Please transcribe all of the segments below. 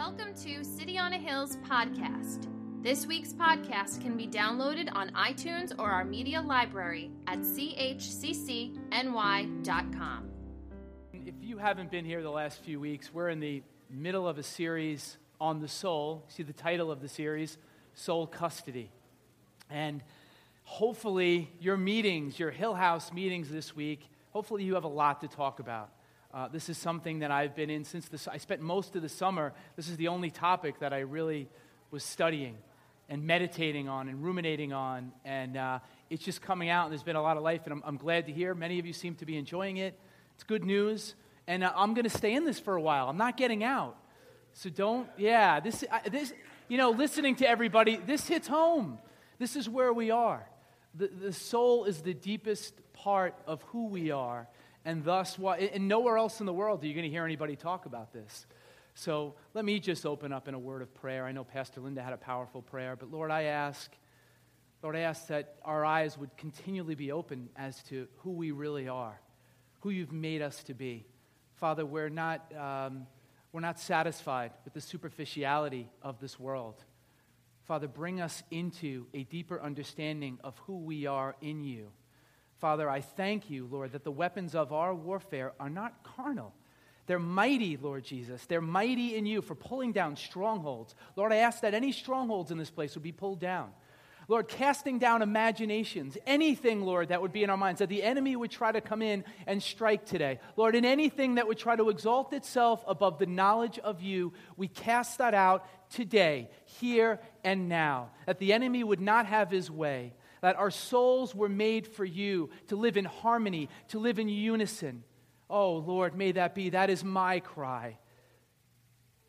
Welcome to City on a Hill's podcast. This week's podcast can be downloaded on iTunes or our media library at chccny.com. If you haven't been here the last few weeks, we're in the middle of a series on the soul. See the title of the series, Soul Custody. And hopefully, your meetings, your Hill House meetings this week, hopefully, you have a lot to talk about. Uh, this is something that I've been in since this, I spent most of the summer. This is the only topic that I really was studying and meditating on and ruminating on. And uh, it's just coming out, and there's been a lot of life, and I'm, I'm, glad to hear. Many of you seem to be enjoying it. It's good news. And uh, I'm going to stay in this for a while. I'm not getting out. So don't, yeah, this, this, you know, listening to everybody, this hits home. This is where we are. The, the soul is the deepest part of who we are and thus why and nowhere else in the world are you going to hear anybody talk about this. So let me just open up in a word of prayer. I know pastor linda had a powerful prayer but lord i ask lord i ask that our eyes would continually be open as to who we really are who you've made us to be. Father we're not um, we're not satisfied with the superficiality of this world. Father bring us into a deeper understanding of who we are in you Father, I thank you, Lord, that the weapons of our warfare are not carnal. They're mighty, Lord Jesus. They're mighty in you for pulling down strongholds. Lord, I ask that any strongholds in this place would be pulled down. Lord, casting down imaginations, anything, Lord, that would be in our minds, that the enemy would try to come in and strike today. Lord, in anything that would try to exalt itself above the knowledge of you, we cast that out today, here and now. That the enemy would not have his way that our souls were made for you to live in harmony, to live in unison. Oh, Lord, may that be. That is my cry.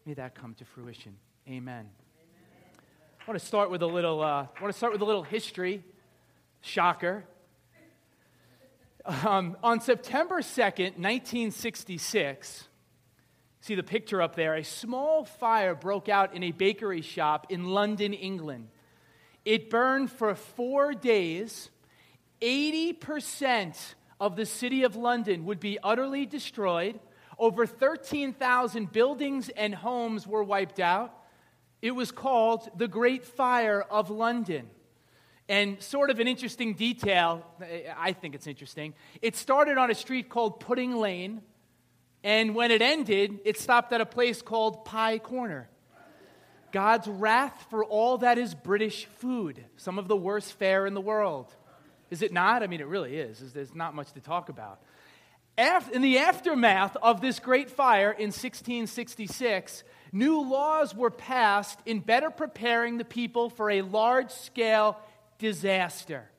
May that come to fruition. Amen. I want to start with a little. Uh, I want to start with a little history. Shocker. Um, on September 2nd, 1966, see the picture up there, a small fire broke out in a bakery shop in London, England. It burned for four days. 80% of the city of London would be utterly destroyed. Over 13,000 buildings and homes were wiped out. It was called the Great Fire of London. And sort of an interesting detail, I think it's interesting. It started on a street called Pudding Lane, and when it ended, it stopped at a place called Pie Corner. God's wrath for all that is British food, some of the worst fare in the world. Is it not? I mean, it really is. There's not much to talk about. In the aftermath of this great fire in 1666, new laws were passed in better preparing the people for a large scale disaster.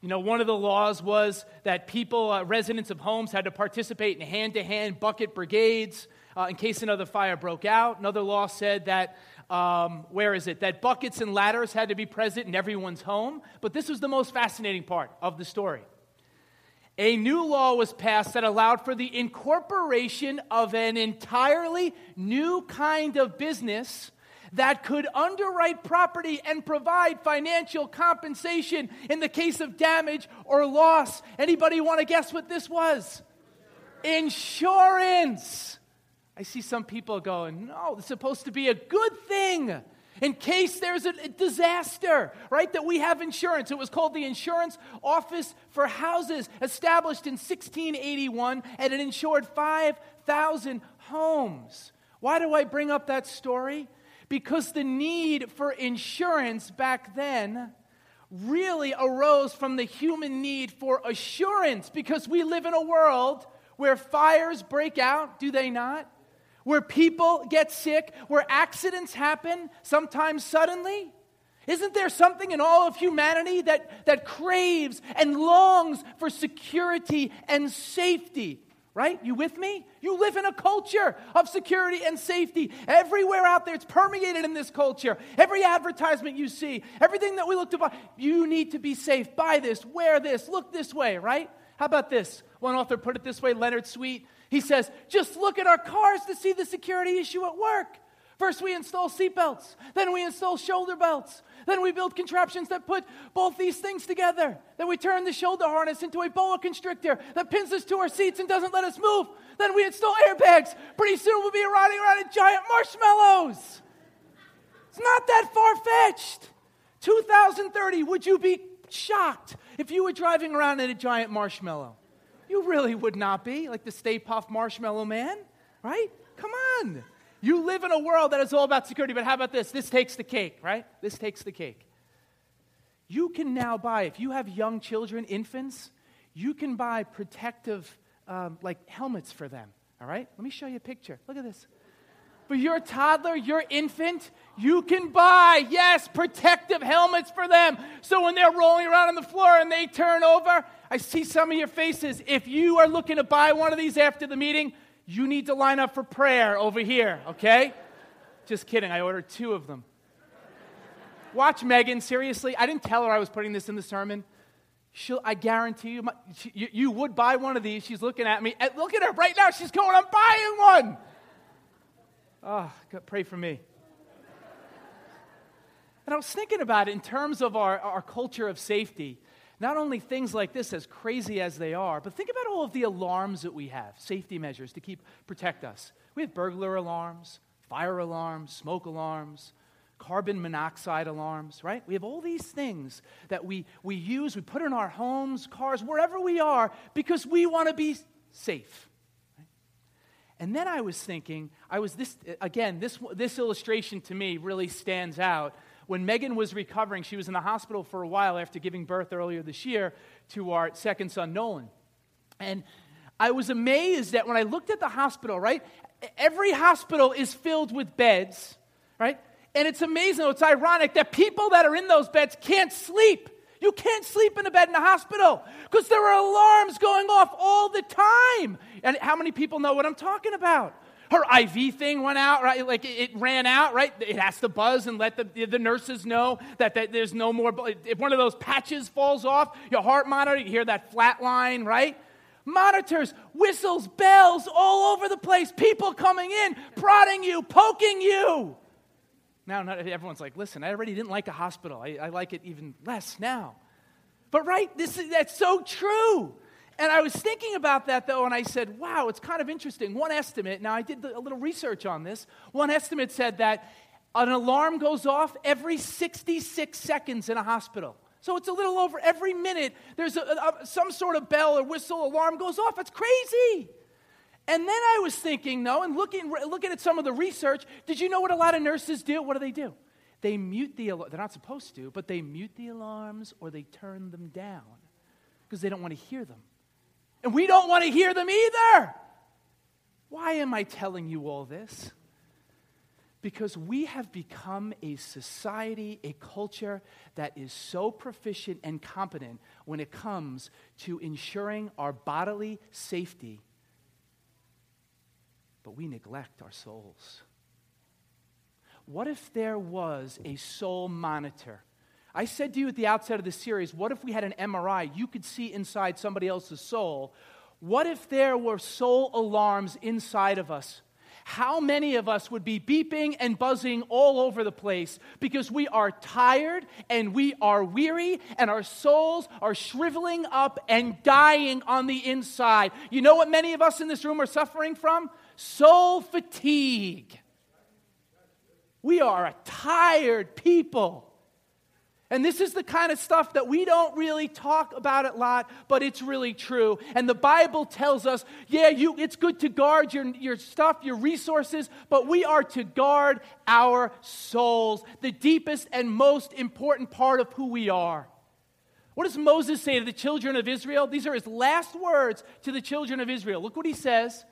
You know, one of the laws was that people, uh, residents of homes, had to participate in hand to hand bucket brigades uh, in case another fire broke out. Another law said that um, where is it? That buckets and ladders had to be present in everyone's home. But this was the most fascinating part of the story. A new law was passed that allowed for the incorporation of an entirely new kind of business that could underwrite property and provide financial compensation in the case of damage or loss. Anybody want to guess what this was? Insurance. I see some people going, no, it's supposed to be a good thing in case there's a disaster, right? That we have insurance. It was called the Insurance Office for Houses, established in 1681, and it insured 5,000 homes. Why do I bring up that story? Because the need for insurance back then really arose from the human need for assurance because we live in a world where fires break out, do they not? Where people get sick, where accidents happen, sometimes suddenly? Isn't there something in all of humanity that, that craves and longs for security and safety? Right? You with me? You live in a culture of security and safety. Everywhere out there, it's permeated in this culture. Every advertisement you see, everything that we look to buy, you need to be safe. Buy this, wear this, look this way, right? How about this? One author put it this way Leonard Sweet he says, just look at our cars to see the security issue at work. First, we install seatbelts. Then, we install shoulder belts. Then, we build contraptions that put both these things together. Then, we turn the shoulder harness into a boa constrictor that pins us to our seats and doesn't let us move. Then, we install airbags. Pretty soon, we'll be riding around in giant marshmallows. It's not that far fetched. 2030, would you be shocked if you were driving around in a giant marshmallow? You really would not be, like the Stay Puft Marshmallow Man, right? Come on. You live in a world that is all about security, but how about this? This takes the cake, right? This takes the cake. You can now buy, if you have young children, infants, you can buy protective, um, like helmets for them, all right? Let me show you a picture. Look at this. For your toddler, your infant, you can buy, yes, protective helmets for them. So when they're rolling around on the floor and they turn over, I see some of your faces. If you are looking to buy one of these after the meeting, you need to line up for prayer over here, okay? Just kidding, I ordered two of them. Watch Megan, seriously. I didn't tell her I was putting this in the sermon. She'll, I guarantee you, my, she, you, you would buy one of these. She's looking at me. Look at her right now. She's going, I'm buying one. Ah, oh, God, pray for me. And I was thinking about it in terms of our, our culture of safety. Not only things like this, as crazy as they are, but think about all of the alarms that we have, safety measures to keep protect us. We have burglar alarms, fire alarms, smoke alarms, carbon monoxide alarms, right? We have all these things that we, we use, we put in our homes, cars, wherever we are, because we want to be safe. And then I was thinking, I was this, again, this, this illustration to me really stands out. When Megan was recovering, she was in the hospital for a while after giving birth earlier this year to our second son, Nolan. And I was amazed that when I looked at the hospital, right? Every hospital is filled with beds, right? And it's amazing, it's ironic that people that are in those beds can't sleep. You can't sleep in a bed in a hospital because there are alarms going off all the time. And how many people know what I'm talking about? Her IV thing went out, right? Like it ran out, right? It has to buzz and let the, the nurses know that, that there's no more. If one of those patches falls off, your heart monitor, you hear that flat line, right? Monitors, whistles, bells all over the place. People coming in, prodding you, poking you. Now, not everyone's like, listen, I already didn't like a hospital. I, I like it even less now. But right, this is, that's so true. And I was thinking about that though, and I said, wow, it's kind of interesting. One estimate, now I did a little research on this. One estimate said that an alarm goes off every 66 seconds in a hospital. So it's a little over every minute, there's a, a, some sort of bell or whistle alarm goes off. It's crazy. And then I was thinking, no, and looking, looking at some of the research, did you know what a lot of nurses do? What do they do? They mute the alarm. They're not supposed to, but they mute the alarms or they turn them down because they don't want to hear them. And we don't want to hear them either. Why am I telling you all this? Because we have become a society, a culture that is so proficient and competent when it comes to ensuring our bodily safety but we neglect our souls. What if there was a soul monitor? I said to you at the outset of the series, what if we had an MRI? You could see inside somebody else's soul. What if there were soul alarms inside of us? How many of us would be beeping and buzzing all over the place because we are tired and we are weary and our souls are shriveling up and dying on the inside? You know what many of us in this room are suffering from? soul fatigue. We are a tired people. And this is the kind of stuff that we don't really talk about a lot, but it's really true. And the Bible tells us, yeah, you, it's good to guard your, your stuff, your resources, but we are to guard our souls, the deepest and most important part of who we are. What does Moses say to the children of Israel? These are his last words to the children of Israel. Look what he says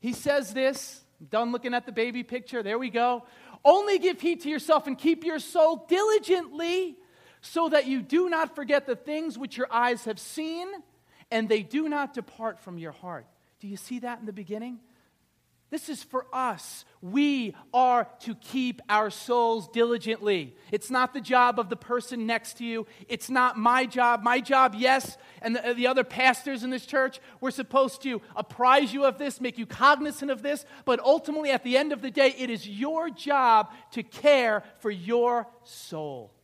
he says this, done looking at the baby picture, there we go. Only give heed to yourself and keep your soul diligently so that you do not forget the things which your eyes have seen and they do not depart from your heart. Do you see that in the beginning? This is for us. We are to keep our souls diligently. It's not the job of the person next to you. It's not my job. My job, yes, and the, uh, the, other pastors in this church, we're supposed to apprise you of this, make you cognizant of this. But ultimately, at the end of the day, it is your job to care for your soul.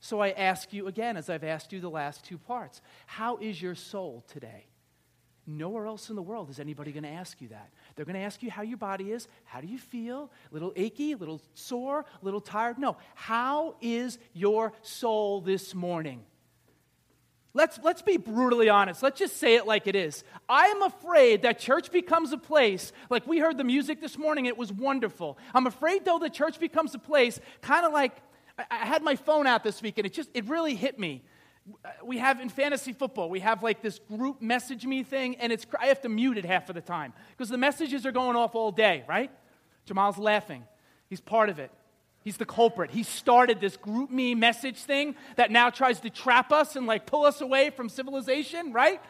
So I ask you again, as I've asked you the last two parts how is your soul today? Nowhere else in the world is anybody going to ask you that. They're going to ask you how your body is. How do you feel? A little achy, a little sore, a little tired? No. How is your soul this morning? Let's, let's be brutally honest. Let's just say it like it is. I am afraid that church becomes a place, like we heard the music this morning, it was wonderful. I'm afraid, though, that church becomes a place kind of like I, I had my phone out this week and it just, it really hit me we have in fantasy football, we have like this group message me thing, and it's I have to mute it half of the time because the messages are going off all day, right? Jamal's laughing. He's part of it. He's the culprit. He started this GroupMe message thing that now tries to trap us and like pull us away from civilization, right?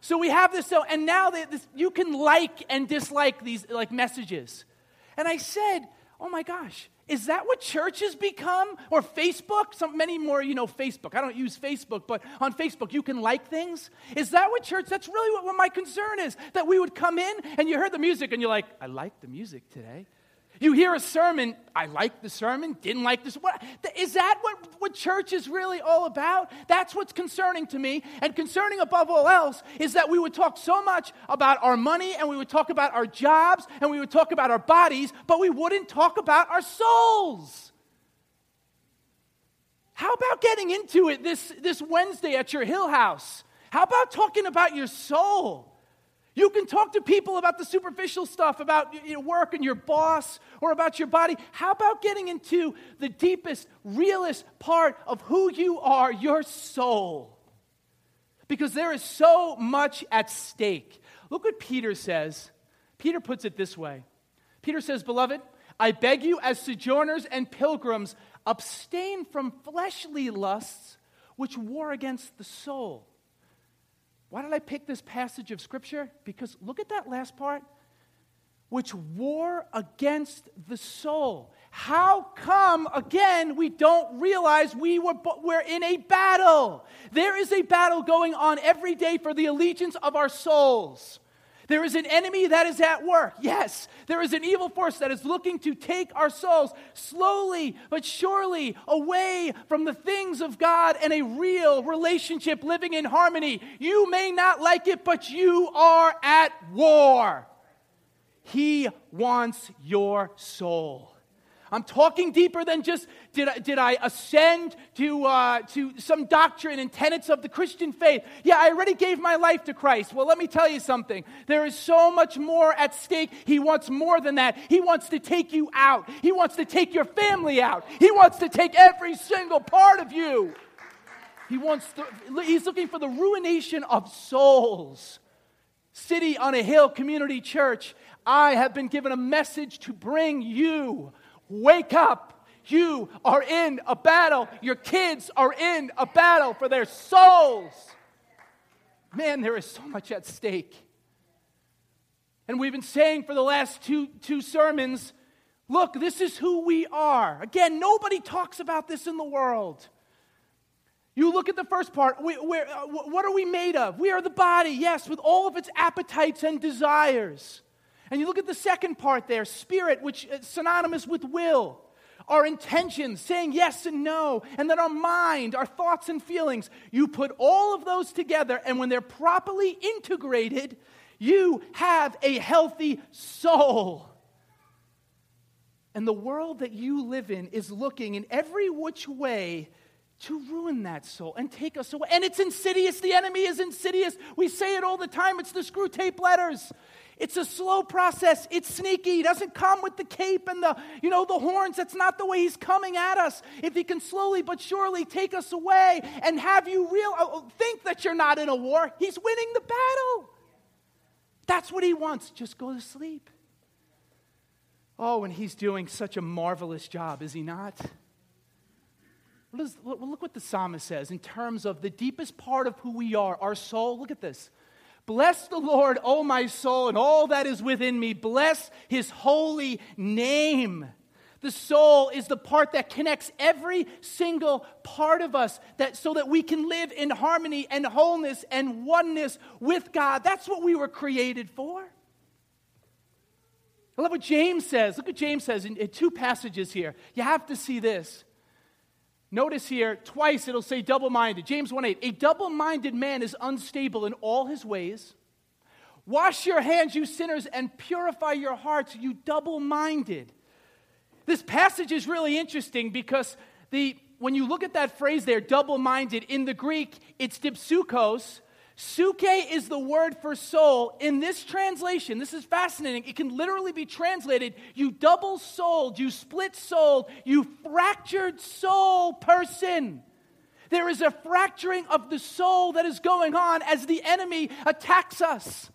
So we have this, so, and now they, this, you can like and dislike these like messages. And I said, oh my gosh, is that what churches become? Or Facebook? Some, many more, you know, Facebook. I don't use Facebook, but on Facebook you can like things. Is that what church? That's really what, what my concern is. That we would come in and you heard the music and you're like, I like the music today. You hear a sermon, I like the sermon, didn't like this. What, is that what, what church is really all about? That's what's concerning to me. And concerning above all else is that we would talk so much about our money and we would talk about our jobs and we would talk about our bodies, but we wouldn't talk about our souls. How about getting into it this, this Wednesday at your Hill House? How about talking about your soul? You can talk to people about the superficial stuff, about your work and your boss, or about your body. How about getting into the deepest, realest part of who you are, your soul? Because there is so much at stake. Look what Peter says. Peter puts it this way Peter says, Beloved, I beg you, as sojourners and pilgrims, abstain from fleshly lusts which war against the soul why did I pick this passage of Scripture? Because look at that last part. Which war against the soul. How come, again, we don't realize we were, we're in a battle? There is a battle going on every day for the allegiance of our souls. There is an enemy that is at work. Yes, there is an evil force that is looking to take our souls slowly but surely away from the things of God and a real relationship living in harmony. You may not like it, but you are at war. He wants your soul. I'm talking deeper than just did I, did I ascend to, uh, to some doctrine and tenets of the Christian faith. Yeah, I already gave my life to Christ. Well, let me tell you something. There is so much more at stake. He wants more than that. He wants to take you out, He wants to take your family out, He wants to take every single part of you. He wants he's looking for the ruination of souls. City on a Hill Community Church, I have been given a message to bring you Wake up. You are in a battle. Your kids are in a battle for their souls. Man, there is so much at stake. And we've been saying for the last two, two sermons look, this is who we are. Again, nobody talks about this in the world. You look at the first part. We, uh, what are we made of? We are the body, yes, with all of its appetites and desires. And you look at the second part there spirit, which is synonymous with will. Our intentions, saying yes and no, and then our mind, our thoughts and feelings. You put all of those together, and when they're properly integrated, you have a healthy soul. And the world that you live in is looking in every which way to ruin that soul and take us away. And it's insidious. The enemy is insidious. We say it all the time. It's the Screwtape Letters. It's a slow process. It's sneaky. He doesn't come with the cape and the, you know, the horns. That's not the way he's coming at us. If he can slowly but surely take us away and have you real uh, think that you're not in a war, he's winning the battle. That's what he wants. Just go to sleep. Oh, and he's doing such a marvelous job, is he not? look what the psalmist says in terms of the deepest part of who we are, our soul. Look at this. Bless the Lord, O my soul, and all that is within me. Bless his holy name. The soul is the part that connects every single part of us that, so that we can live in harmony and wholeness and oneness with God. That's what we were created for. I love what James says. Look what James says in, in two passages here. You have to see this. Notice here, twice it'll say double minded. James 1 8. A double minded man is unstable in all his ways. Wash your hands, you sinners, and purify your hearts, you double minded. This passage is really interesting because the, when you look at that phrase there, double minded, in the Greek, it's dipsukos. Suke is the word for soul. In this translation, this is fascinating. It can literally be translated you double souled, you split souled, you fractured soul person. There is a fracturing of the soul that is going on as the enemy attacks us.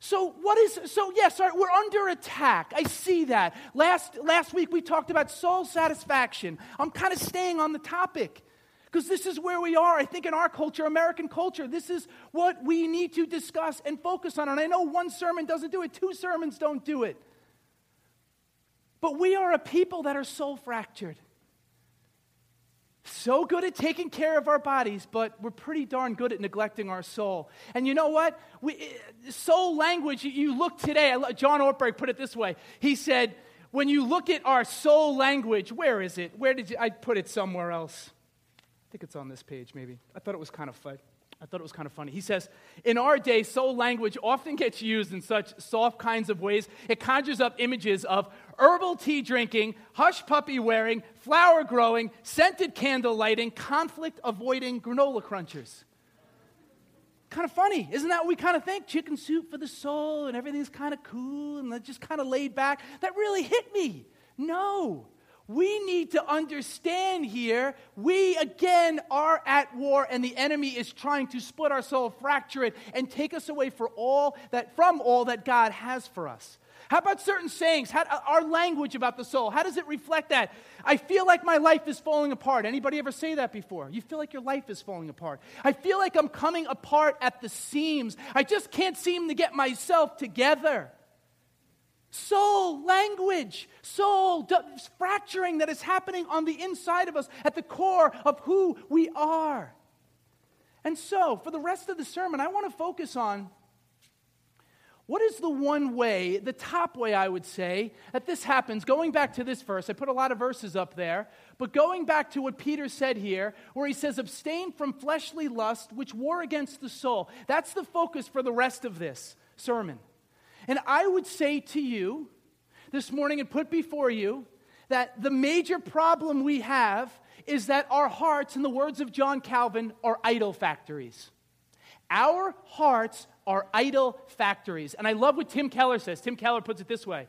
So what is so yes, we're under attack. I see that. Last last week we talked about soul satisfaction. I'm kind of staying on the topic because this is where we are. I think in our culture, American culture, this is what we need to discuss and focus on. And I know one sermon doesn't do it, two sermons don't do it. But we are a people that are soul fractured so good at taking care of our bodies, but we're pretty darn good at neglecting our soul. And you know what? We, eh, soul language, you look today, John Ortberg put it this way. He said, when you look at our soul language, where is it? Where did you, I put it somewhere else? I think it's on this page, maybe. I thought it was kind of fun. I thought it was kind of funny. He says, In our day, soul language often gets used in such soft kinds of ways. It conjures up images of herbal tea drinking, hush puppy wearing, flower growing, scented candle lighting, conflict avoiding granola crunchers. Kind of funny. Isn't that what we kind of think? Chicken soup for the soul and everything's kind of cool and just kind of laid back. That really hit me. No. We need to understand here, we again are at war, and the enemy is trying to split our soul, fracture it, and take us away for all that, from all that God has for us. How about certain sayings? How, uh, our language about the soul, how does it reflect that? I feel like my life is falling apart. Anybody ever say that before? You feel like your life is falling apart. I feel like I'm coming apart at the seams. I just can't seem to get myself together soul language, soul fracturing that is happening on the inside of us at the core of who we are. And so, for the rest of the sermon, I want to focus on what is the one way, the top way, I would say, that this happens? Going back to this verse, I put a lot of verses up there, but going back to what Peter said here, where he says, abstain from fleshly lust, which war against the soul. That's the focus for the rest of this sermon. And I would say to you this morning and put before you that the major problem we have is that our hearts, in the words of John Calvin, are idol factories. Our hearts are idol factories. And I love what Tim Keller says. Tim Keller puts it this way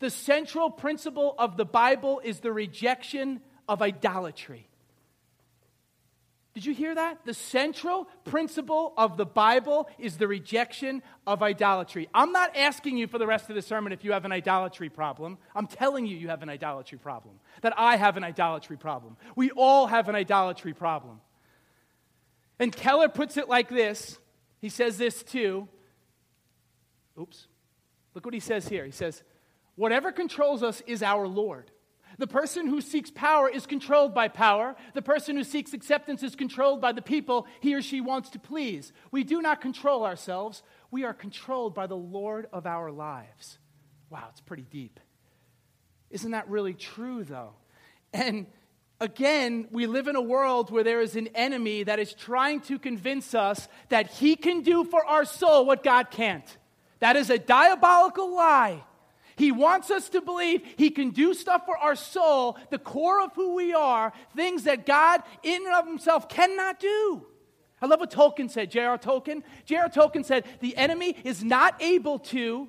The central principle of the Bible is the rejection of idolatry. Did you hear that? The central principle of the Bible is the rejection of idolatry. I'm not asking you for the rest of the sermon if you have an idolatry problem. I'm telling you, you have an idolatry problem. That I have an idolatry problem. We all have an idolatry problem. And Keller puts it like this he says this too. Oops. Look what he says here. He says, Whatever controls us is our Lord. The person who seeks power is controlled by power. The person who seeks acceptance is controlled by the people he or she wants to please. We do not control ourselves, we are controlled by the Lord of our lives. Wow, it's pretty deep. Isn't that really true, though? And again, we live in a world where there is an enemy that is trying to convince us that he can do for our soul what God can't. That is a diabolical lie. He wants us to believe He can do stuff for our soul, the core of who we are, things that God in and of Himself cannot do. I love what Tolkien said, J.R. Tolkien. J.R. Tolkien said, The enemy is not able to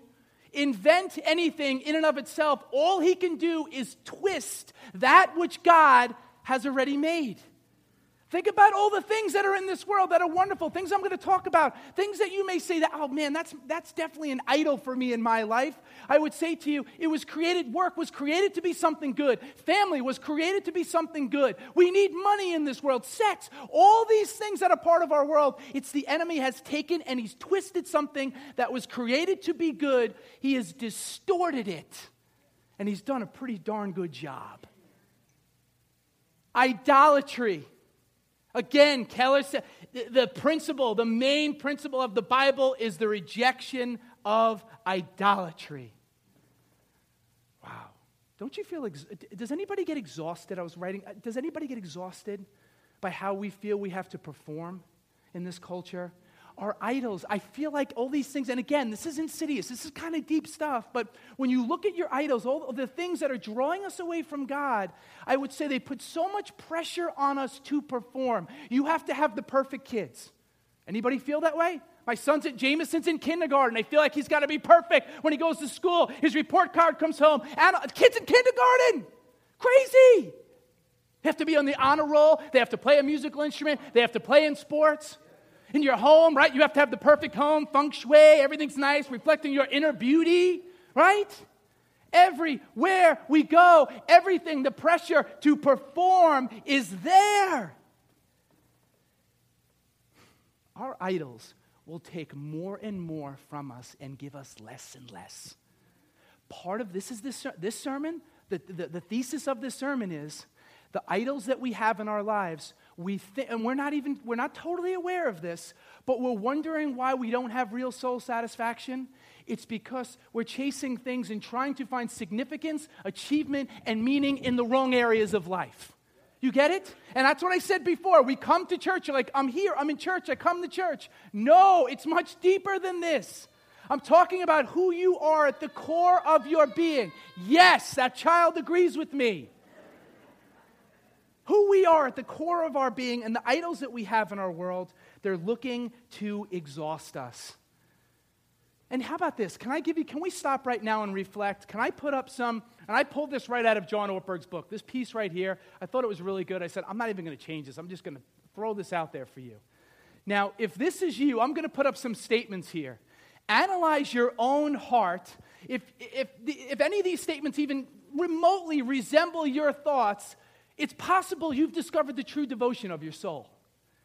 invent anything in and of itself. All he can do is twist that which God has already made. Think about all the things that are in this world that are wonderful, things I'm going to talk about, things that you may say that, oh man, that's, that's definitely an idol for me in my life. I would say to you, it was created, work was created to be something good. Family was created to be something good. We need money in this world, sex, all these things that are part of our world. It's the enemy has taken and he's twisted something that was created to be good. He has distorted it. And he's done a pretty darn good job. Idolatry Again, Keller said the principle, the main principle of the Bible is the rejection of idolatry. Wow. Don't you feel, ex- does anybody get exhausted? I was writing, uh, does anybody get exhausted by how we feel we have to perform in this culture? Our idols. I feel like all these things, and again, this is insidious, this is kind of deep stuff, but when you look at your idols, all the things that are drawing us away from God, I would say they put so much pressure on us to perform. You have to have the perfect kids. Anybody feel that way? My son's at Jameson's in kindergarten. I feel like he's got to be perfect when he goes to school. His report card comes home. And uh, kids in kindergarten. Crazy. They have to be on the honor roll. They have to play a musical instrument. They have to play in sports in your home, right? You have to have the perfect home, feng shui, everything's nice, reflecting your inner beauty, right? Everywhere we go, everything, the pressure to perform is there. Our idols will take more and more from us and give us less and less. Part of this is this, this sermon, the, the, the thesis of this sermon is the idols that we have in our lives we think, and we're not even, we're not totally aware of this, but we're wondering why we don't have real soul satisfaction. It's because we're chasing things and trying to find significance, achievement, and meaning in the wrong areas of life. You get it? And that's what I said before. We come to church, you're like, I'm here, I'm in church, I come to church. No, it's much deeper than this. I'm talking about who you are at the core of your being. Yes, that child agrees with me who we are at the core of our being and the idols that we have in our world, they're looking to exhaust us. And how about this? Can I give you, can we stop right now and reflect? Can I put up some, and I pulled this right out of John Ortberg's book, this piece right here. I thought it was really good. I said, I'm not even going to change this. I'm just going to throw this out there for you. Now, if this is you, I'm going to put up some statements here. Analyze your own heart. If, if, if any of these statements even remotely resemble your thoughts, it's possible you've discovered the true devotion of your soul.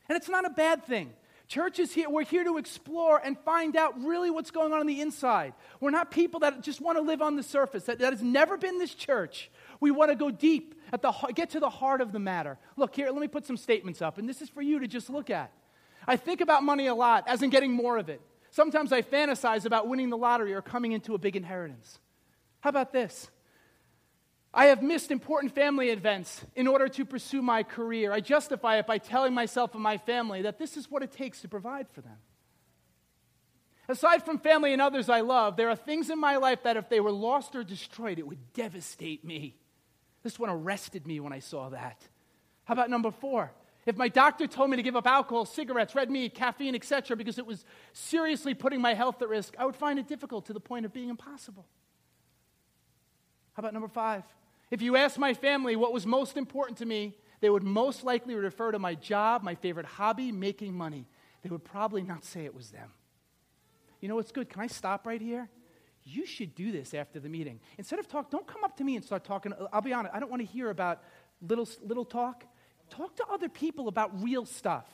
And it's not a bad thing. Church is here, we're here to explore and find out really what's going on on the inside. We're not people that just want to live on the surface. That, that has never been this church. We want to go deep, at the, get to the heart of the matter. Look, here, let me put some statements up, and this is for you to just look at. I think about money a lot, as in getting more of it. Sometimes I fantasize about winning the lottery or coming into a big inheritance. How about this? I have missed important family events in order to pursue my career. I justify it by telling myself and my family that this is what it takes to provide for them. Aside from family and others I love, there are things in my life that if they were lost or destroyed, it would devastate me. This one arrested me when I saw that. How about number four? If my doctor told me to give up alcohol, cigarettes, red meat, caffeine, etc., because it was seriously putting my health at risk, I would find it difficult to the point of being impossible. How about number five? If you ask my family what was most important to me, they would most likely refer to my job, my favorite hobby, making money. They would probably not say it was them. You know what's good? Can I stop right here? You should do this after the meeting. Instead of talk, don't come up to me and start talking. Uh, I'll be honest, I don't want to hear about little, little talk. Talk to other people about real stuff.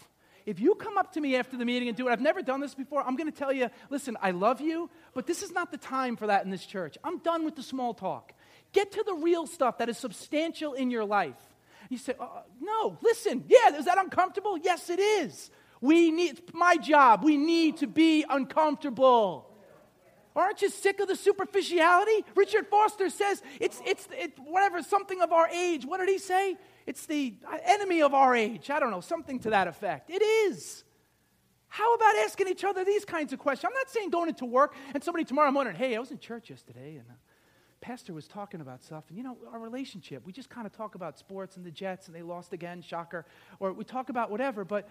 If you come up to me after the meeting and do it, I've never done this before, I'm going to tell you, listen, I love you, but this is not the time for that in this church. I'm done with the small talk. Get to the real stuff that is substantial in your life. You say, uh, no, listen, yeah, is that uncomfortable? Yes, it is. We need, it's my job, we need to be uncomfortable. Aren't you sick of the superficiality? Richard Foster says it's, it's, it's whatever, something of our age. What did he say? It's the enemy of our age. I don't know, something to that effect. It is. How about asking each other these kinds of questions? I'm not saying going into work and somebody tomorrow I'm hey, I was in church yesterday and uh, pastor was talking about stuff, and you know, our relationship, we just kind of talk about sports and the Jets, and they lost again, shocker, or we talk about whatever, but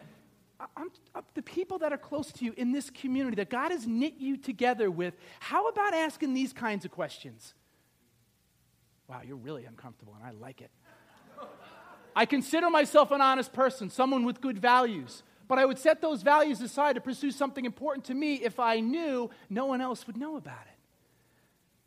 I'm, I'm, the people that are close to you in this community that God has knit you together with, how about asking these kinds of questions? Wow, you're really uncomfortable, and I like it. I consider myself an honest person, someone with good values. But I would set those values aside to pursue something important to me if I knew no one else would know about it.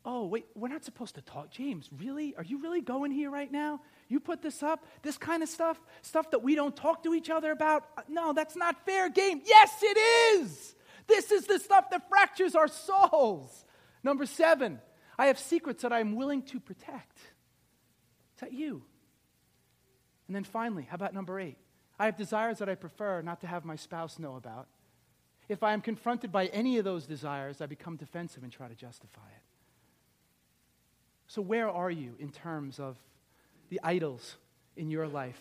Oh, wait, we're not supposed to talk. James, really? Are you really going here right now? You put this up? This kind of stuff? Stuff that we don't talk to each other about? Uh, no, that's not fair game. Yes, it is. This is the stuff that fractures our souls. Number seven, I have secrets that I'm willing to protect. Is that you? And then finally, how about number eight? I have desires that I prefer not to have my spouse know about. If I am confronted by any of those desires, I become defensive and try to justify it. So, where are you in terms of the idols in your life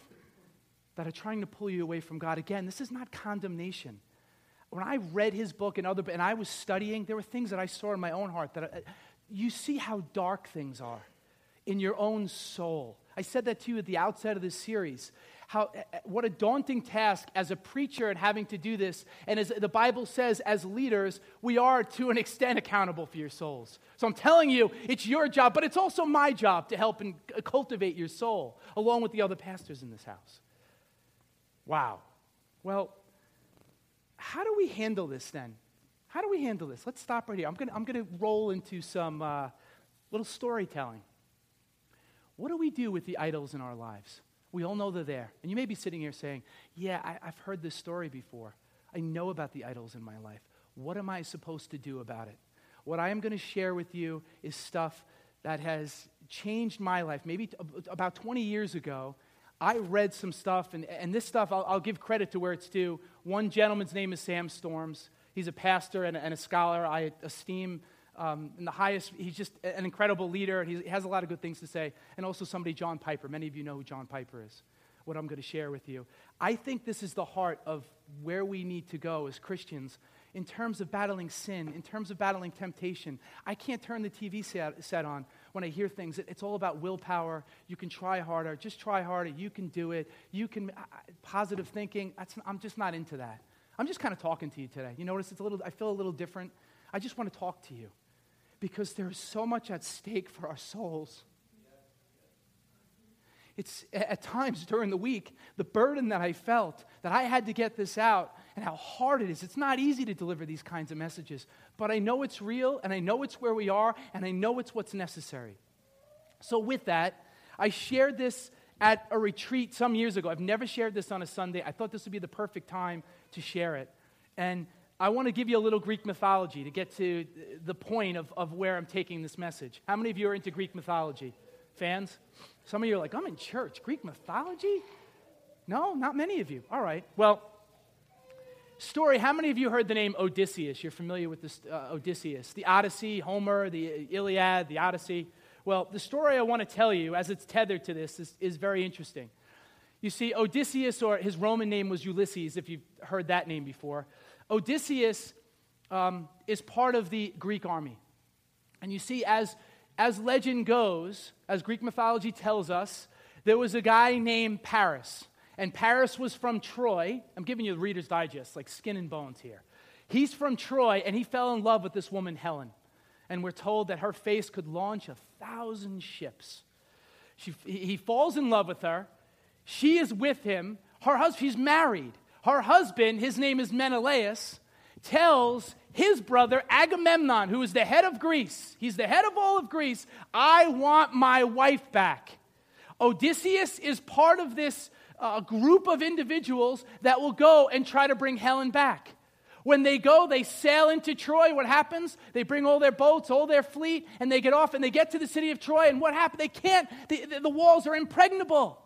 that are trying to pull you away from God? Again, this is not condemnation. When I read his book and other, and I was studying, there were things that I saw in my own heart that I, you see how dark things are in your own soul. I said that to you at the outset of this series how, eh, eh, what a daunting task as a preacher and having to do this. And as the Bible says, as leaders, we are to an extent accountable for your souls. So I'm telling you, it's your job, but it's also my job to help and cultivate your soul along with the other pastors in this house. Wow. Well, how do we handle this then? How do we handle this? Let's stop right here. I'm going to I'm to roll into some uh, little storytelling. What do we do with the idols in our lives? We all know they're there. And you may be sitting here saying, Yeah, I, have heard this story before. I know about the idols in my life. What am I supposed to do about it? What I am going to share with you is stuff that has changed my life. Maybe t- about 20 years ago, I read some stuff, and, and this stuff, I'll, I'll, give credit to where it's due. One gentleman's name is Sam Storms. He's a pastor and a, and a scholar I esteem um, in the highest, he's just an incredible leader, and he has a lot of good things to say. And also somebody, John Piper. Many of you know who John Piper is, what I'm going to share with you. I think this is the heart of where we need to go as Christians in terms of battling sin, in terms of battling temptation. I can't turn the TV set, on when I hear things. It's all about willpower. You can try harder. Just try harder. You can do it. You can, positive thinking. I'm just not into that. I'm just kind of talking to you today. You notice it's a little, I feel a little different. I just want to talk to you because there is so much at stake for our souls. It's at times during the week, the burden that I felt that I had to get this out and how hard it is. It's not easy to deliver these kinds of messages, but I know it's real and I know it's where we are and I know it's what's necessary. So, with that, I shared this at a retreat some years ago. I've never shared this on a Sunday. I thought this would be the perfect time to share it. And I want to give you a little Greek mythology to get to the point of, of where I'm taking this message. How many of you are into Greek mythology? Fans? Some of you are like, I'm in church. Greek mythology? No, not many of you. All right. Well, story how many of you heard the name Odysseus? You're familiar with this uh, Odysseus, the Odyssey, Homer, the Iliad, the Odyssey. Well, the story I want to tell you, as it's tethered to this, is, is very interesting. You see, Odysseus, or his Roman name was Ulysses, if you've heard that name before, Odysseus um, is part of the Greek army. And you see, as, as legend goes, as Greek mythology tells us, there was a guy named Paris. And Paris was from Troy. I'm giving you the Reader's Digest, like skin and bones here. He's from Troy, and he fell in love with this woman, Helen. And we're told that her face could launch a thousand ships. She, he falls in love with her. She is with him. Her husband, she's married her husband, his name is Menelaus, tells his brother Agamemnon, who is the head of Greece, he's the head of all of Greece, I want my wife back. Odysseus is part of this uh, group of individuals that will go and try to bring Helen back. When they go, they sail into Troy. What happens? They bring all their boats, all their fleet, and they get off and they get to the city of Troy. And what happens? They can't, the, the walls are impregnable.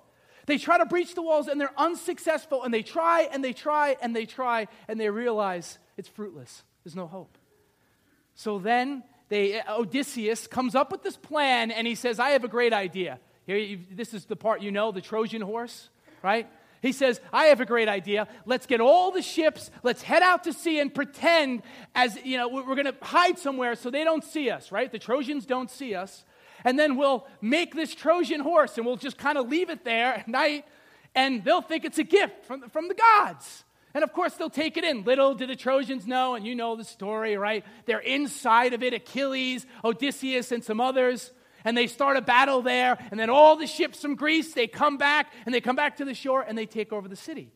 They try to breach the walls and they're unsuccessful, and they try and they try and they try, and they realize it's fruitless. There's no hope. So then they, Odysseus comes up with this plan, and he says, I have a great idea. Here, this is the part you know, the Trojan horse, right? He says, I have a great idea. Let's get all the ships, let's head out to sea and pretend as, you know, we're going to hide somewhere so they don't see us, right? The Trojans don't see us and then we'll make this Trojan horse and we'll just kind of leave it there at night, and they'll think it's a gift from, from the gods. And of course, they'll take it in. Little do the Trojans know, and you know the story, right? They're inside of it Achilles, Odysseus, and some others. and they start a battle there, and then all the ships from Greece, they come back, and they come back to the shore, and they take over the city.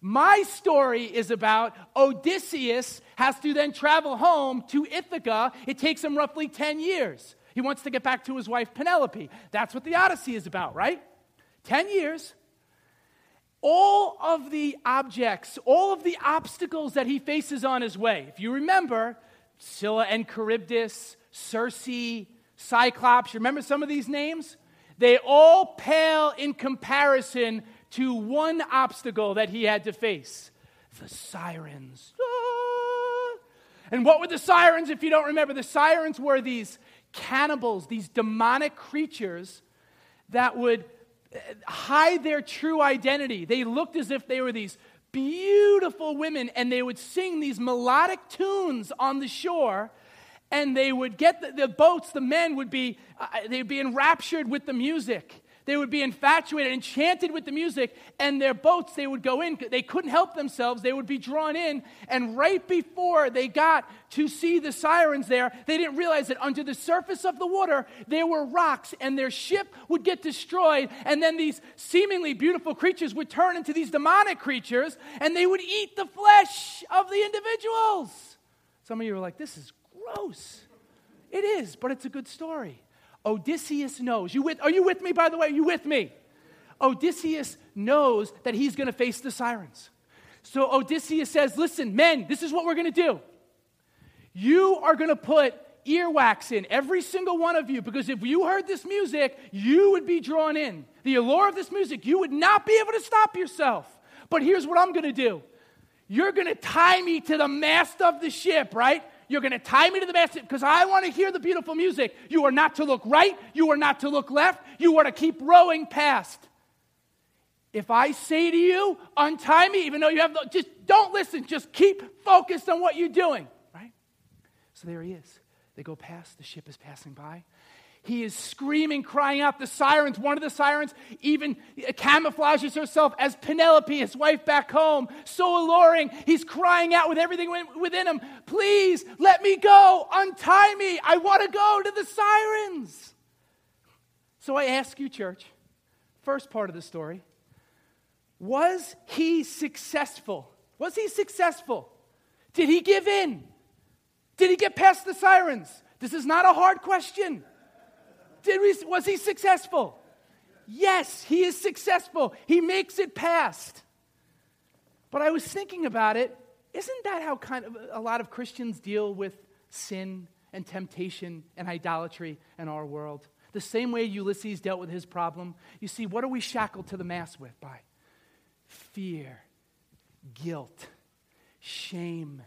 My story is about Odysseus has to then travel home to Ithaca. It takes him roughly 10 years. He wants to get back to his wife Penelope. That's what the Odyssey is about, right? 10 years. All of the objects, all of the obstacles that he faces on his way. If you remember, Scylla and Charybdis, Circe, Cyclops, you remember some of these names? They all pale in comparison to one obstacle that he had to face the sirens. Ah! And what were the sirens, if you don't remember? The sirens were these cannibals, these demonic creatures that would hide their true identity. They looked as if they were these beautiful women, and they would sing these melodic tunes on the shore. And they would get the, the boats, the men would be, uh, they'd be enraptured with the music. They would be infatuated, enchanted with the music, and their boats, they would go in. They couldn't help themselves. They would be drawn in. And right before they got to see the sirens there, they didn't realize that under the surface of the water, there were rocks, and their ship would get destroyed. And then these seemingly beautiful creatures would turn into these demonic creatures, and they would eat the flesh of the individuals. Some of you are like, this is gross. It is, but it's a good story. Odysseus knows. You with, are you with me, by the way? Are you with me? Odysseus knows that he's going to face the sirens. So Odysseus says, Listen, men, this is what we're going to do. You are going to put earwax in, every single one of you, because if you heard this music, you would be drawn in. The allure of this music, you would not be able to stop yourself. But here's what I'm going to do you're going to tie me to the mast of the ship, right? You're going to tie me to the mast because I want to hear the beautiful music. You are not to look right. You are not to look left. You are to keep rowing past. If I say to you, untie me, even though you have, the, just don't listen. Just keep focused on what you're doing, right? So there he is. They go past, the ship is passing by. He is screaming, crying out. The sirens, one of the sirens even camouflages herself as Penelope, his wife back home. So alluring. He's crying out with everything within him Please let me go. Untie me. I want to go to the sirens. So I ask you, church, first part of the story was he successful? Was he successful? Did he give in? Did he get past the sirens? This is not a hard question. Did we, was he successful? Yes, he is successful. He makes it past. But I was thinking about it. Isn't that how kind of a lot of Christians deal with sin and temptation and idolatry in our world? The same way Ulysses dealt with his problem. You see, what are we shackled to the mast with by? Fear, guilt, shame,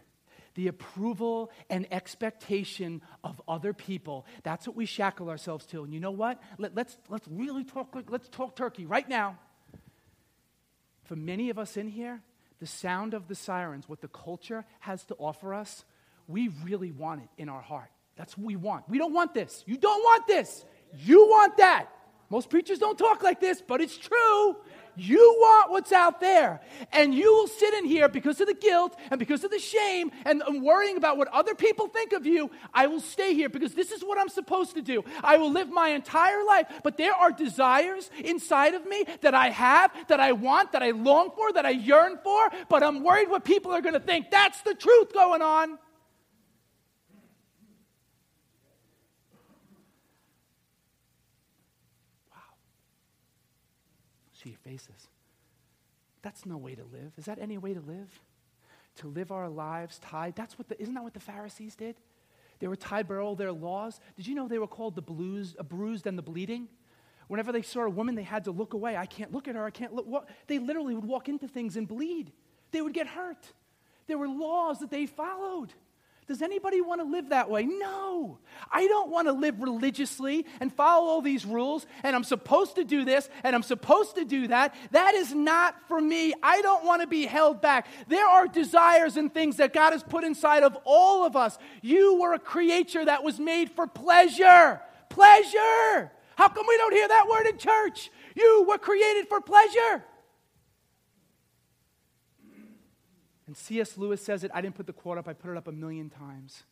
the approval and expectation of other people. That's what we shackle ourselves to. And you know what? Let, us let's, let's really talk, let's talk turkey right now. For many of us in here, the sound of the sirens, what the culture has to offer us, we really want it in our heart. That's what we want. We don't want this. You don't want this. You want that. Most preachers don't talk like this, but it's true. You want what's out there. And you will sit in here because of the guilt and because of the shame and, worrying about what other people think of you. I will stay here because this is what I'm supposed to do. I will live my entire life. But there are desires inside of me that I have, that I want, that I long for, that I yearn for. But I'm worried what people are going to think. That's the truth going on. See your faces. That's no way to live. Is that any way to live? To live our lives tied? That's what the, isn't that what the Pharisees did? They were tied by all their laws. Did you know they were called the blues, a bruised and the bleeding? Whenever they saw a woman, they had to look away. I can't look at her. I can't look. What? They literally would walk into things and bleed. They would get hurt. There were laws that they followed. Does anybody want to live that way? No. I don't want to live religiously and follow all these rules, and I'm supposed to do this, and I'm supposed to do that. That is not for me. I don't want to be held back. There are desires and things that God has put inside of all of us. You were a creature that was made for pleasure. Pleasure. How come we don't hear that word in church? You were created for pleasure. And C.S. Lewis says it. I didn't put the quote up, I put it up a million times.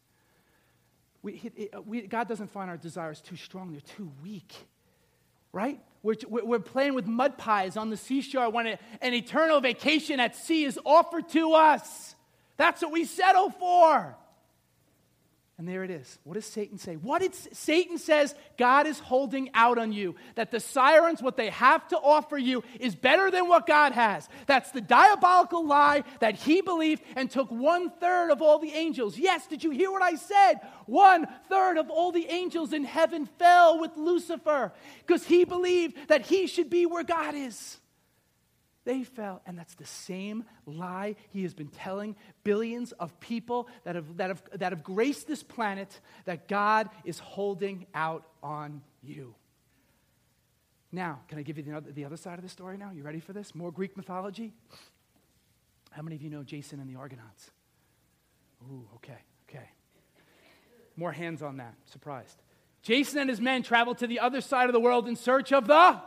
we, it, uh, we, God doesn't find our desires too strong, they're too weak. Right? We're, we're playing with mud pies on the seashore when an eternal vacation at sea is offered to us. That's what we settle for. And there it is. What does Satan say? What Satan says God is holding out on you. That the sirens, what they have to offer you, is better than what God has. That's the diabolical lie that he believed and took one third of all the angels. Yes, did you hear what I said? One third of all the angels in heaven fell with Lucifer because he believed that he should be where God is. They fell. And that's the same lie he has been telling billions of people that have, that have, that have graced this planet that God is holding out on you. Now, can I give you the other, the other side of the story now? You ready for this? More Greek mythology? How many of you know Jason and the Argonauts? Ooh, okay, okay. More hands on that. Surprised. Jason and his men traveled to the other side of the world in search of the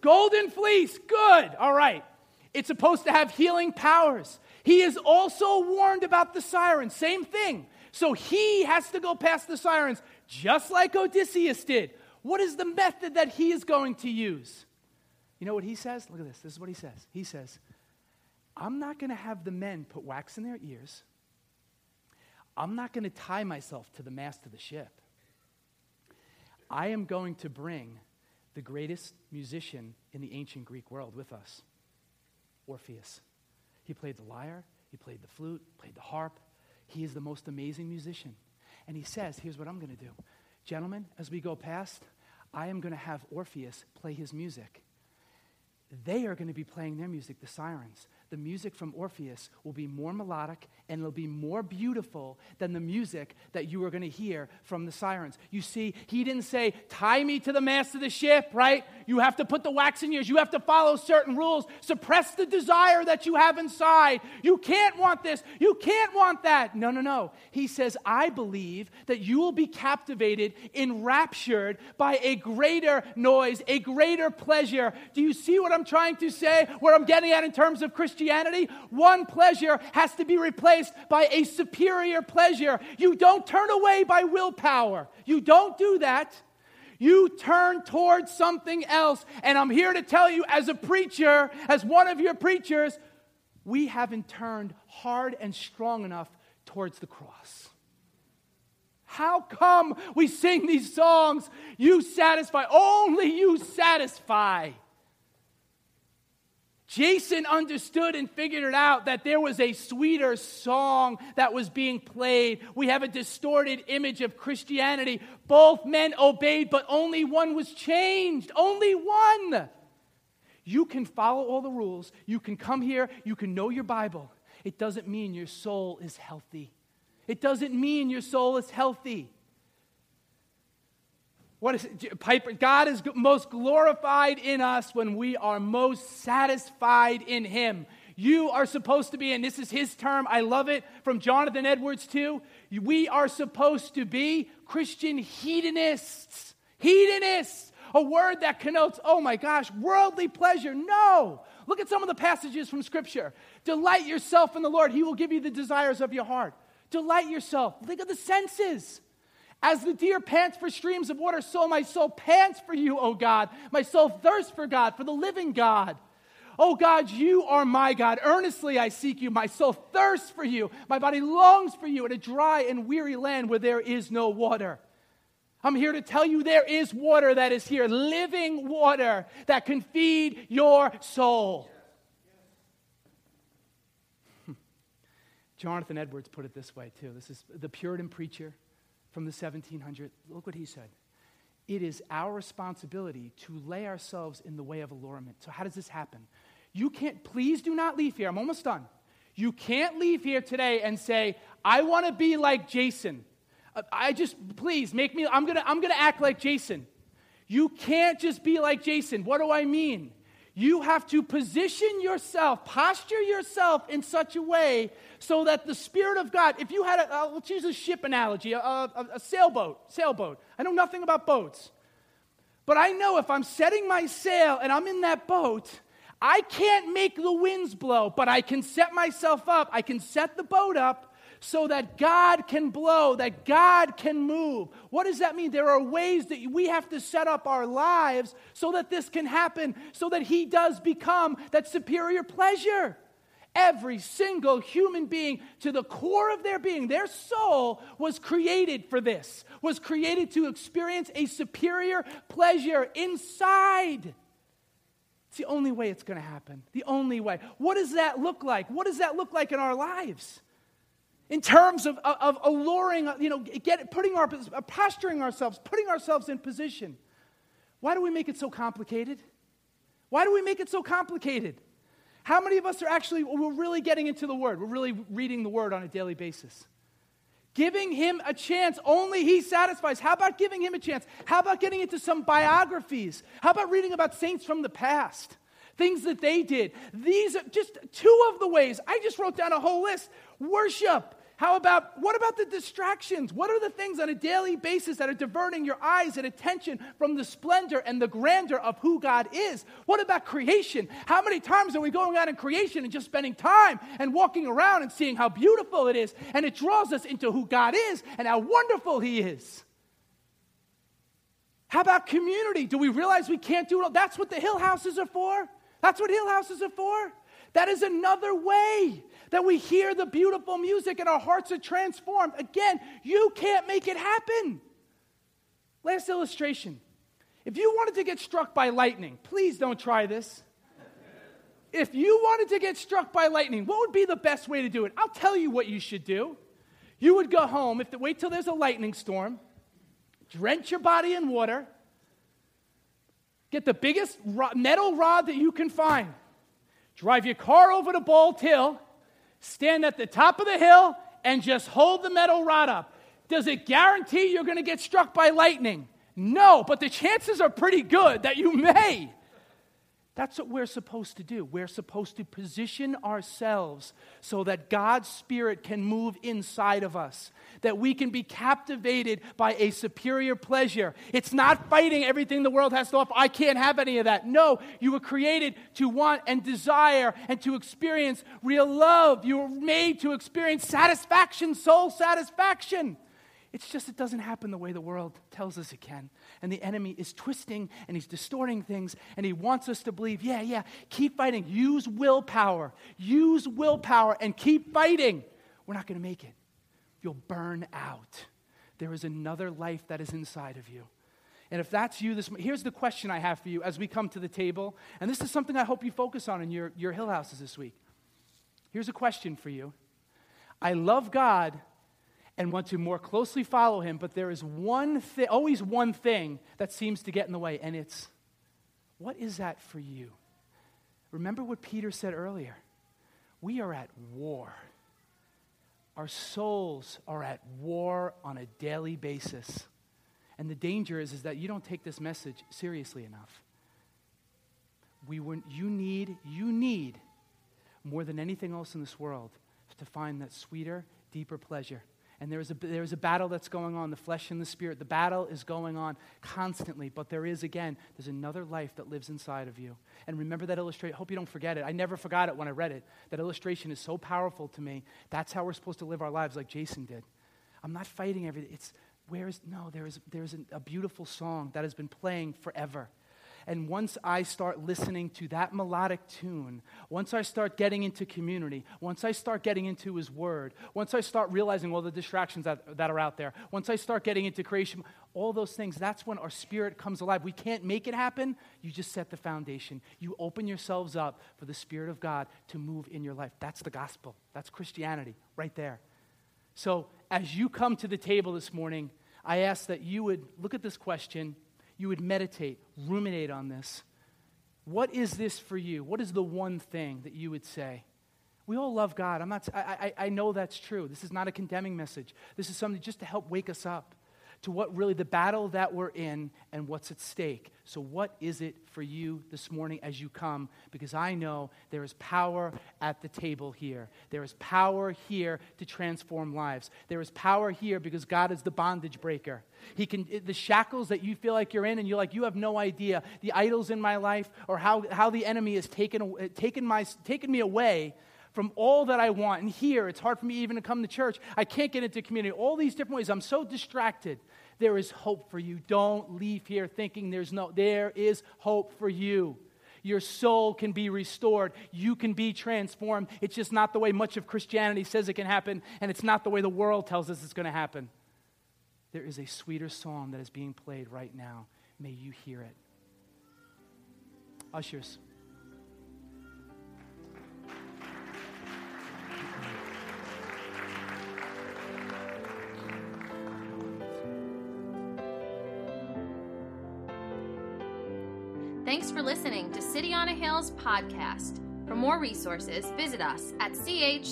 Golden fleece, good. All right. It's supposed to have healing powers. He is also warned about the sirens. Same thing. So he has to go past the sirens, just like Odysseus did. What is the method that he is going to use? You know what he says? Look at this. This is what he says. He says, I'm not going to have the men put wax in their ears. I'm not going to tie myself to the mast of the ship. I am going to bring the greatest musician in the ancient Greek world with us Orpheus. He played the lyre, he played the flute, played the harp. He is the most amazing musician. And he says, Here's what I'm going to do. Gentlemen, as we go past, I am going to have Orpheus play his music. They are going to be playing their music, the sirens the music from Orpheus will be more melodic and it'll be more beautiful than the music that you are going to hear from the sirens. You see, he didn't say, tie me to the mast of the ship, right? You have to put the wax in yours. You have to follow certain rules. Suppress the desire that you have inside. You can't want this. You can't want that. No, no, no. He says, I believe that you will be captivated, enraptured by a greater noise, a greater pleasure. Do you see what I'm trying to say? Where I'm getting at in terms of Christianity? Christianity, one pleasure has to be replaced by a superior pleasure. You don't turn away by willpower. You don't do that. You turn towards something else. And I'm here to tell you, as a preacher, as one of your preachers, we haven't turned hard and strong enough towards the cross. How come we sing these songs? You satisfy, only you satisfy. Jason understood and figured it out that there was a sweeter song that was being played. We have a distorted image of Christianity. Both men obeyed, but only one was changed. Only one. You can follow all the rules. You can come here. You can know your Bible. It doesn't mean your soul is healthy. It doesn't mean your soul is healthy. What is it? Piper? God is most glorified in us when we are most satisfied in Him. You are supposed to be, and this is his term, I love it, from Jonathan Edwards too. We are supposed to be Christian hedonists. Hedonists, a word that connotes, oh my gosh, worldly pleasure. No. Look at some of the passages from Scripture. Delight yourself in the Lord, He will give you the desires of your heart. Delight yourself. Think of the senses. As the deer pants for streams of water, so my soul pants for you, O God. My soul thirsts for God, for the living God. Oh God, you are my God. Earnestly I seek you. My soul thirsts for you. My body longs for you in a dry and weary land where there is no water. I'm here to tell you there is water that is here, living water that can feed your soul. Jonathan Edwards put it this way, too. This is the Puritan preacher from the 1700s. Look what he said. It is our responsibility to lay ourselves in the way of allurement. So, how does this happen? You can't, please do not leave here. I'm almost done. You can't leave here today and say, I want to be like Jason. Uh, I just, please make me, I'm going to I'm going to act like Jason. You can't just be like Jason. What do I mean? You have to position yourself, posture yourself in such a way so that the Spirit of God, if you had a, uh, let's use a ship analogy, a, a, a sailboat, sailboat. I know nothing about boats. But I know if I'm setting my sail and I'm in that boat, I can't make the winds blow, but I can set myself up. I can set the boat up so that God can blow, that God can move. What does that mean? There are ways that we have to set up our lives so that this can happen, so that He does become that superior pleasure. Every single human being, to the core of their being, their soul was created for this, was created to experience a superior pleasure inside. It's the only way it's going to happen. The only way. What does that look like? What does that look like in our lives? In terms of, of, alluring, you know, get, putting our, posturing ourselves, putting ourselves in position. Why do we make it so complicated? Why do we make it so complicated? How many of us are actually, we're really getting into the Word? We're really reading the Word on a daily basis. Giving him a chance, only he satisfies. How about giving him a chance? How about getting into some biographies? How about reading about saints from the past? Things that they did. These are just two of the ways. I just wrote down a whole list. Worship, how about, what about the distractions? What are the things on a daily basis that are diverting your eyes and attention from the splendor and the grandeur of who God is? What about creation? How many times are we going out in creation and just spending time and walking around and seeing how beautiful it is? And it draws us into who God is and how wonderful He is. How about community? Do we realize we can't do it? All? That's what the hill houses are for. That's what hill houses are for. That is another way that we hear the beautiful music and our hearts are transformed. Again, you can't make it happen. Last illustration. If you wanted to get struck by lightning, please don't try this. If you wanted to get struck by lightning, what would be the best way to do it? I'll tell you what you should do. You would go home, if the, wait till there's a lightning storm, drench your body in water, get the biggest metal rod that you can find, drive your car over to Bald Hill, stand at the top of the hill, and just hold the metal rod up. Does it guarantee you're going to get struck by lightning? No, but the chances are pretty good that you may. That's what we're supposed to do. We're supposed to position ourselves so that God's Spirit can move inside of us, that we can be captivated by a superior pleasure. It's not fighting everything the world has to offer. I can't have any of that. No, you were created to want and desire and to experience real love. You were made to experience satisfaction, soul satisfaction. It's just it doesn't happen the way the world tells us it can. And the enemy is twisting and he's distorting things and he wants us to believe, yeah, yeah, keep fighting. Use willpower. Use willpower and keep fighting. We're not going to make it. You'll burn out. There is another life that is inside of you. And if that's you, this, here's the question I have for you as we come to the table. And this is something I hope you focus on in your, your hill houses this week. Here's a question for you I love God and want to more closely follow him, but there is one thing, always one thing that seems to get in the way, and it's what is that for you? Remember what Peter said earlier. We are at war. Our souls are at war on a daily basis. And the danger is, is that you don't take this message seriously enough. We, were, you, need, you need, more than anything else in this world, to find that sweeter, deeper pleasure and there is, a, there is a battle that's going on, the flesh and the spirit. The battle is going on constantly, but there is, again, there's another life that lives inside of you. And remember that illustration. hope you don't forget it. I never forgot it when I read it. That illustration is so powerful to me. That's how we're supposed to live our lives, like Jason did. I'm not fighting everything. It's, where is, no, there is, there is a beautiful song that has been playing forever. And once I start listening to that melodic tune, once I start getting into community, once I start getting into His Word, once I start realizing all the distractions that, that are out there, once I start getting into creation, all those things, that's when our spirit comes alive. We can't make it happen. You just set the foundation. You open yourselves up for the Spirit of God to move in your life. That's the gospel. That's Christianity right there. So as you come to the table this morning, I ask that you would look at this question you would meditate, ruminate on this. What is this for you? What is the one thing that you would say? We all love God. I'm not, I, I, I know that's true. This is not a condemning message. This is something just to help wake us up to what really the battle that we're in and what's at stake. So, what is it for you this morning as you come? Because I know there is power at the table here. There is power here to transform lives. There is power here because God is the bondage breaker. He can, the shackles that you feel like you're in, and you're like, you have no idea the idols in my life or how, how the enemy has taken, taken, my, taken me away from all that I want. And here, it's hard for me even to come to church. I can't get into community. All these different ways. I'm so distracted. There is hope for you. Don't leave here thinking there's no, there is hope for you. Your soul can be restored. You can be transformed. It's just not the way much of Christianity says it can happen, and it's not the way the world tells us it's going to happen. There is a sweeter song that is being played right now. May you hear it. Ushers. For listening to City on a Hill's podcast. For more resources, visit us at chccny.com.